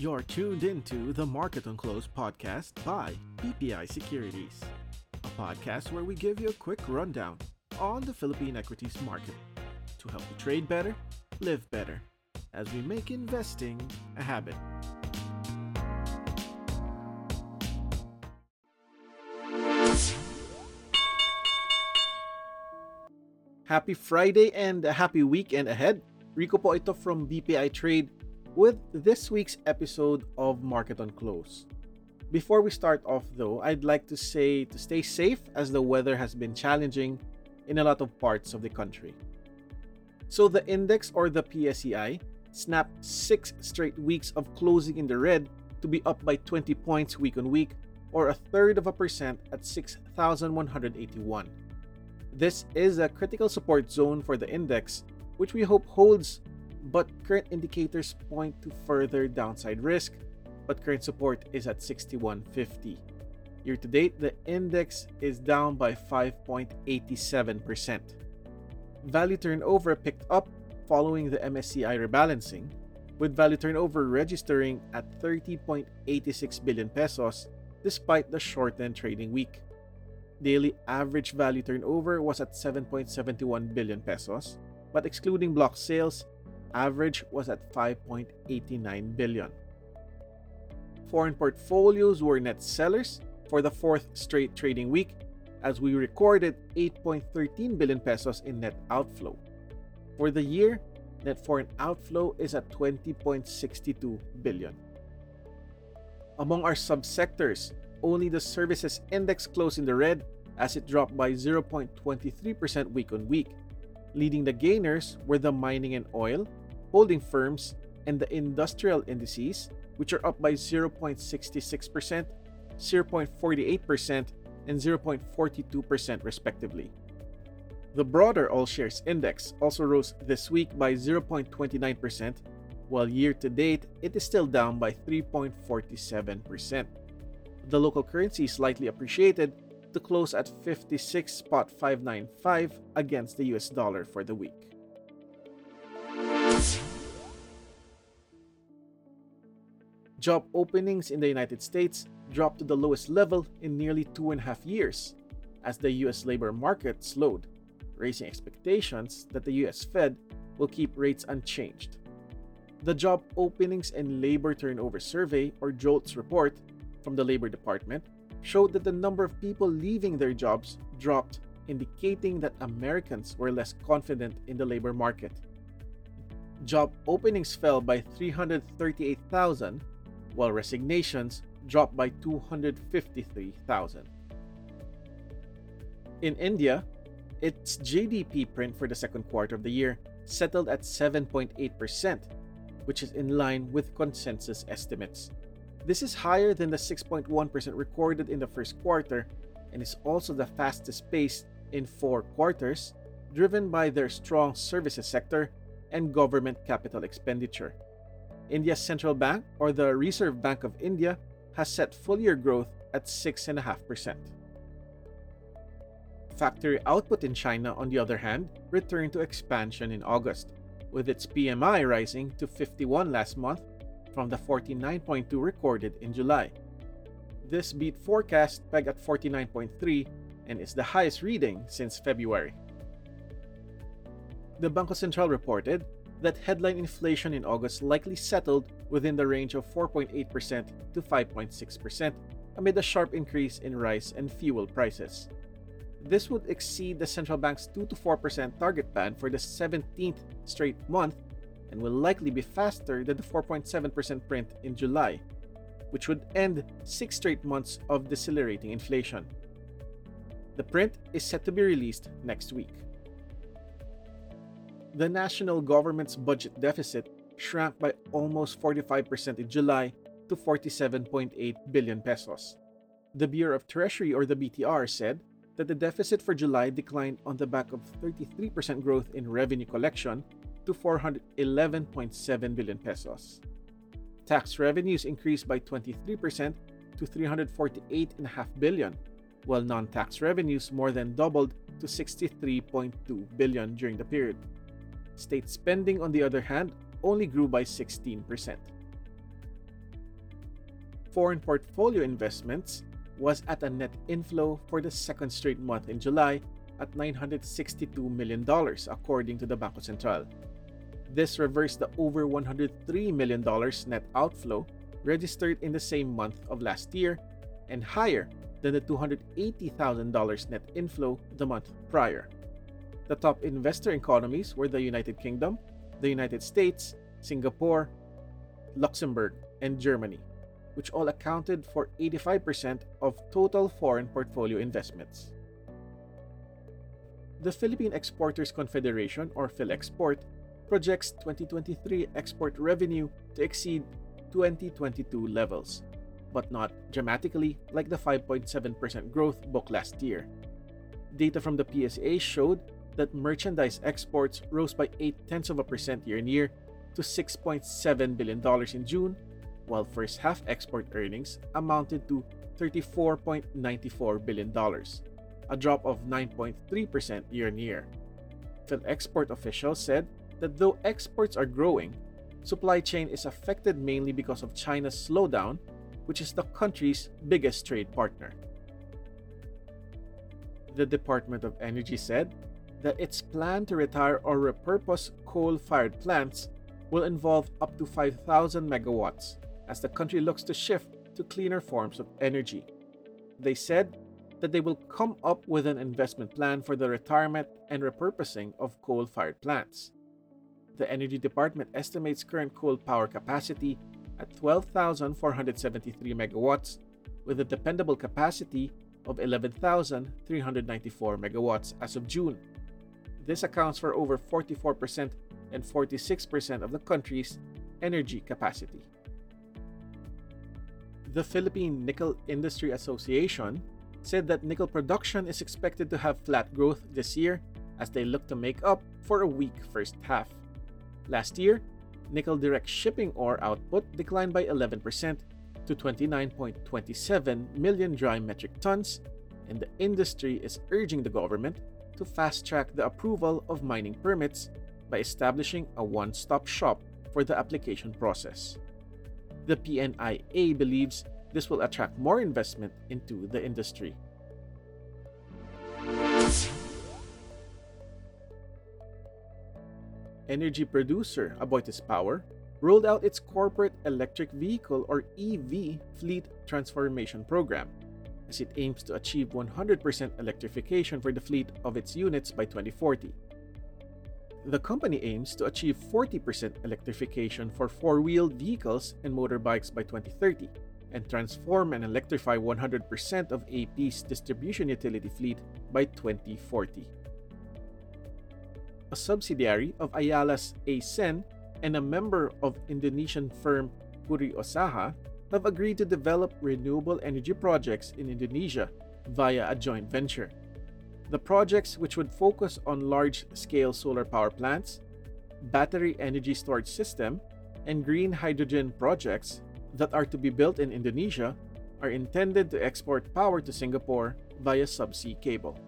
You're tuned into the Market on Close podcast by BPI Securities, a podcast where we give you a quick rundown on the Philippine equities market to help you trade better, live better, as we make investing a habit. Happy Friday and a happy weekend ahead. Rico po ito from BPI Trade with this week's episode of Market on Close. Before we start off though, I'd like to say to stay safe as the weather has been challenging in a lot of parts of the country. So the index or the PSEI snapped 6 straight weeks of closing in the red to be up by 20 points week on week or a third of a percent at 6181. This is a critical support zone for the index, which we hope holds, but current indicators point to further downside risk, but current support is at 6150. Year to date, the index is down by 5.87%. Value turnover picked up following the MSCI rebalancing, with value turnover registering at 30.86 billion pesos despite the shortened trading week daily average value turnover was at 7.71 billion pesos, but excluding block sales, average was at 5.89 billion. Foreign portfolios were net sellers for the fourth straight trading week as we recorded 8.13 billion pesos in net outflow. For the year, net foreign outflow is at 20.62 billion. Among our subsectors, only the services index closed in the red as it dropped by 0.23% week on week. Leading the gainers were the mining and oil, holding firms, and the industrial indices, which are up by 0.66%, 0.48%, and 0.42% respectively. The broader all shares index also rose this week by 0.29%, while year to date it is still down by 3.47% the local currency slightly appreciated to close at 56.595 against the US dollar for the week. Job openings in the United States dropped to the lowest level in nearly two and a half years as the US labor market slowed, raising expectations that the US Fed will keep rates unchanged. The Job Openings and Labor Turnover Survey, or JOLTS report, from the Labor Department showed that the number of people leaving their jobs dropped, indicating that Americans were less confident in the labor market. Job openings fell by 338,000, while resignations dropped by 253,000. In India, its GDP print for the second quarter of the year settled at 7.8%, which is in line with consensus estimates. This is higher than the 6.1% recorded in the first quarter and is also the fastest pace in four quarters, driven by their strong services sector and government capital expenditure. India's central bank, or the Reserve Bank of India, has set full year growth at 6.5%. Factory output in China, on the other hand, returned to expansion in August, with its PMI rising to 51 last month from the 49.2 recorded in July. This beat forecast pegged at 49.3 and is the highest reading since February. The Bangko Sentral reported that headline inflation in August likely settled within the range of 4.8% to 5.6% amid a sharp increase in rice and fuel prices. This would exceed the central bank's 2 to 4% target band for the 17th straight month and will likely be faster than the 4.7% print in July, which would end six straight months of decelerating inflation. The print is set to be released next week. The national government's budget deficit shrank by almost 45% in July to 47.8 billion pesos. The Bureau of Treasury or the BTR said that the deficit for July declined on the back of 33% growth in revenue collection to 411.7 billion pesos. Tax revenues increased by 23% to 348.5 billion, while non-tax revenues more than doubled to 63.2 billion during the period. State spending on the other hand only grew by 16%. foreign portfolio investments was at a net inflow for the second straight month in July at $962 million, according to the Bangko Sentral. This reversed the over $103 million net outflow registered in the same month of last year and higher than the $280,000 net inflow the month prior. The top investor economies were the United Kingdom, the United States, Singapore, Luxembourg, and Germany, which all accounted for 85% of total foreign portfolio investments. The Philippine Exporters Confederation, or PhilExport, projects 2023 export revenue to exceed 2022 levels, but not dramatically like the 5.7% growth booked last year. Data from the PSA showed that merchandise exports rose by 8 tenths of a percent year on year to $6.7 billion in June, while first half export earnings amounted to $34.94 billion a drop of 9.3% year on year. PhilExport officials said that though exports are growing, supply chain is affected mainly because of China's slowdown, which is the country's biggest trade partner. The Department of Energy said that its plan to retire or repurpose coal fired plants will involve up to 5,000 megawatts as the country looks to shift to cleaner forms of energy. They said that they will come up with an investment plan for the retirement and repurposing of coal fired plants. The Energy Department estimates current coal power capacity at 12,473 megawatts, with a dependable capacity of 11,394 megawatts as of June. This accounts for over 44% and 46% of the country's energy capacity. The Philippine Nickel Industry Association said that nickel production is expected to have flat growth this year as they look to make up for a weak first half. Last year, nickel direct shipping ore output declined by 11% to 29.27 million dry metric tons, and the industry is urging the government to fast track the approval of mining permits by establishing a one stop shop for the application process. The PNIA believes this will attract more investment into the industry. Energy producer Aboitiz Power rolled out its corporate electric vehicle or EV fleet transformation program as it aims to achieve 100% electrification for the fleet of its units by 2040. The company aims to achieve 40% electrification for four wheeled vehicles and motorbikes by 2030 and transform and electrify 100% of AP's distribution utility fleet by 2040. A subsidiary of Ayala's ACEN and a member of Indonesian firm Puri Usaha have agreed to develop renewable energy projects in Indonesia via a joint venture. The projects, which would focus on large scale solar power plants, battery energy storage system, and green hydrogen projects, that are to be built in Indonesia are intended to export power to Singapore via subsea cable.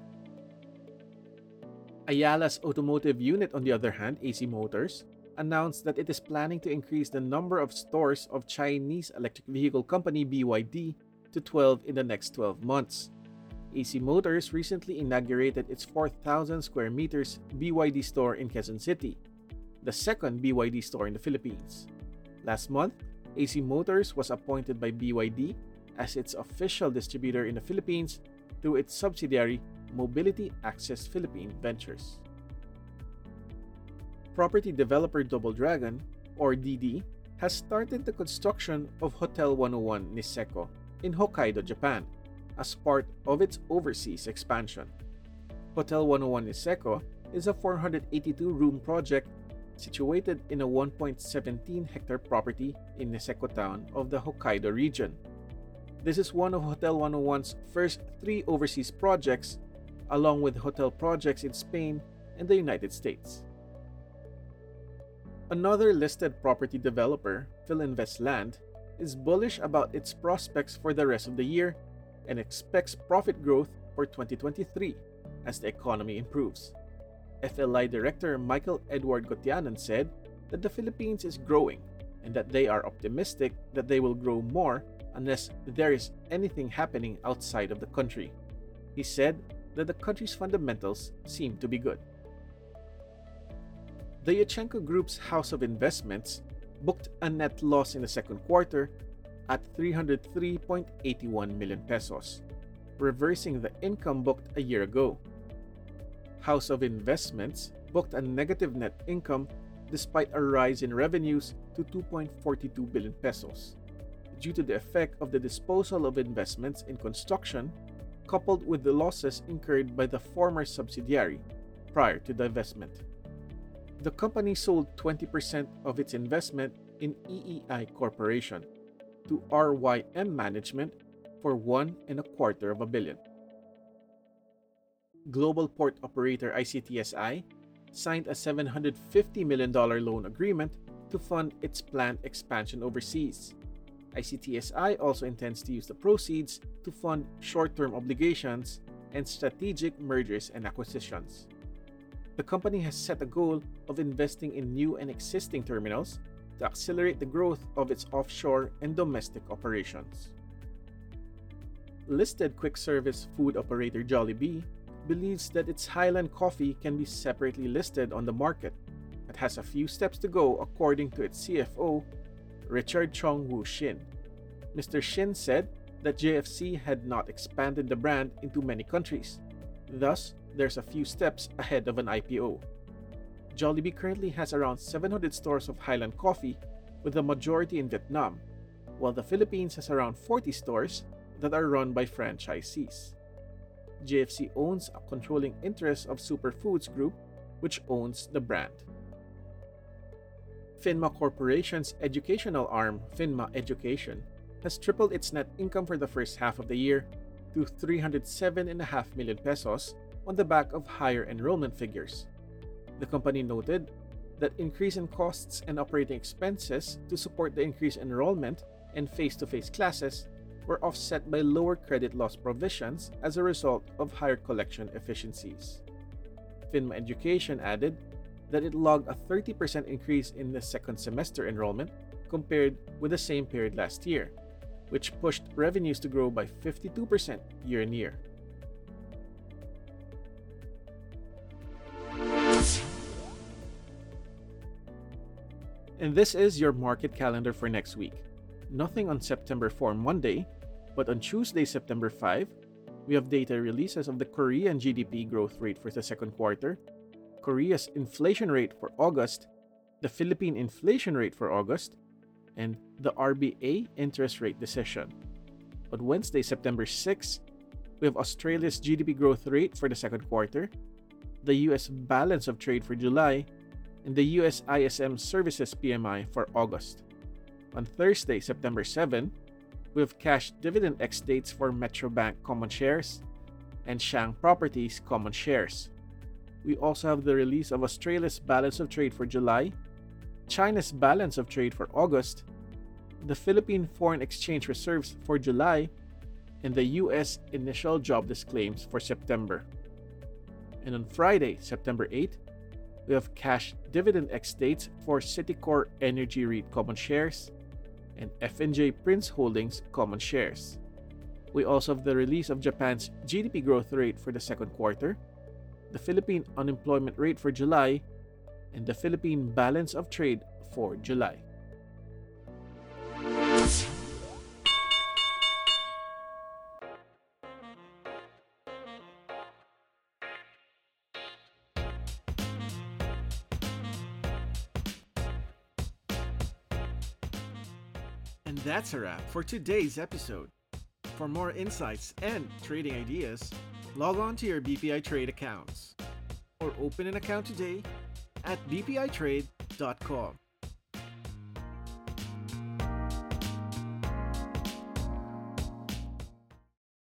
Ayala's automotive unit, on the other hand, AC Motors, announced that it is planning to increase the number of stores of Chinese electric vehicle company BYD to 12 in the next 12 months. AC Motors recently inaugurated its 4,000 square meters BYD store in Quezon City, the second BYD store in the Philippines. Last month, AC Motors was appointed by BYD as its official distributor in the Philippines through its subsidiary Mobility Access Philippine Ventures. Property developer Double Dragon, or DD, has started the construction of Hotel 101 Niseko in Hokkaido, Japan, as part of its overseas expansion. Hotel 101 Niseko is a 482 room project situated in a 1.17 hectare property in Niseko town of the Hokkaido region. This is one of Hotel 101's first three overseas projects, along with hotel projects in Spain and the United States. Another listed property developer, Filinvest Land, is bullish about its prospects for the rest of the year and expects profit growth for 2023 as the economy improves. FLI Director Michael Edward Gotianun said that the Philippines is growing and that they are optimistic that they will grow more unless there is anything happening outside of the country. He said that the country's fundamentals seem to be good. The Yuchengco Group's House of Investments booked a net loss in the second quarter at 303.81 million pesos, reversing the income booked a year ago. House of Investments booked a negative net income despite a rise in revenues to 2.42 billion pesos due to the effect of the disposal of investments in construction coupled with the losses incurred by the former subsidiary prior to divestment. The company sold 20% of its investment in EEI Corporation to RYM Management for one and a quarter of a billion. Global Port Operator ICTSI signed a $750 million loan agreement to fund its planned expansion overseas. ICTSI also intends to use the proceeds to fund short term obligations and strategic mergers and acquisitions. The company has set a goal of investing in new and existing terminals to accelerate the growth of its offshore and domestic operations. Listed quick service food operator Jollibee believes that its Highland coffee can be separately listed on the market, but has a few steps to go according to its CFO, Richard Chong Woo Shin. Mr. Shin said that JFC had not expanded the brand into many countries. Thus, there's a few steps ahead of an IPO. Jollibee currently has around 700 stores of Highland Coffee, with the majority in Vietnam, while the Philippines has around 40 stores that are run by franchisees. JFC owns a controlling interest of Superfoods Group, which owns the brand. PHINMA Corporation's educational arm, PHINMA Education, has tripled its net income for the first half of the year to 307.5 million pesos on the back of higher enrollment figures. The company noted that increase in costs and operating expenses to support the increased enrollment and face-to-face classes were offset by lower credit loss provisions as a result of higher collection efficiencies. PHINMA Education added that it logged a 30% increase in the second semester enrollment compared with the same period last year, which pushed revenues to grow by 52% year on year. And this is your market calendar for next week. Nothing on September 4 Monday, but on Tuesday, September 5, we have data releases of the Korean GDP growth rate for the second quarter, Korea's inflation rate for August, the Philippine inflation rate for August, and the RBA interest rate decision. On Wednesday, September 6, we have Australia's GDP growth rate for the second quarter, the US balance of trade for July, and the US ISM Services PMI for August. On Thursday, September 7, we have cash dividend ex dates for Metrobank common shares and Shang Properties common shares. We also have the release of Australia's balance of trade for July, China's balance of trade for August, the Philippine foreign exchange reserves for July, and the US initial jobless claims for September. And on Friday, September 8, we have cash dividend ex dates for Citicore Energy REIT common shares and F&J Prince Holdings common shares. We also have the release of Japan's GDP growth rate for the second quarter, the Philippine unemployment rate for July, and the Philippine balance of trade for July. And that's a wrap for today's episode. For more insights and trading ideas, log on to your BPI Trade accounts or open an account today at bpitrade.com.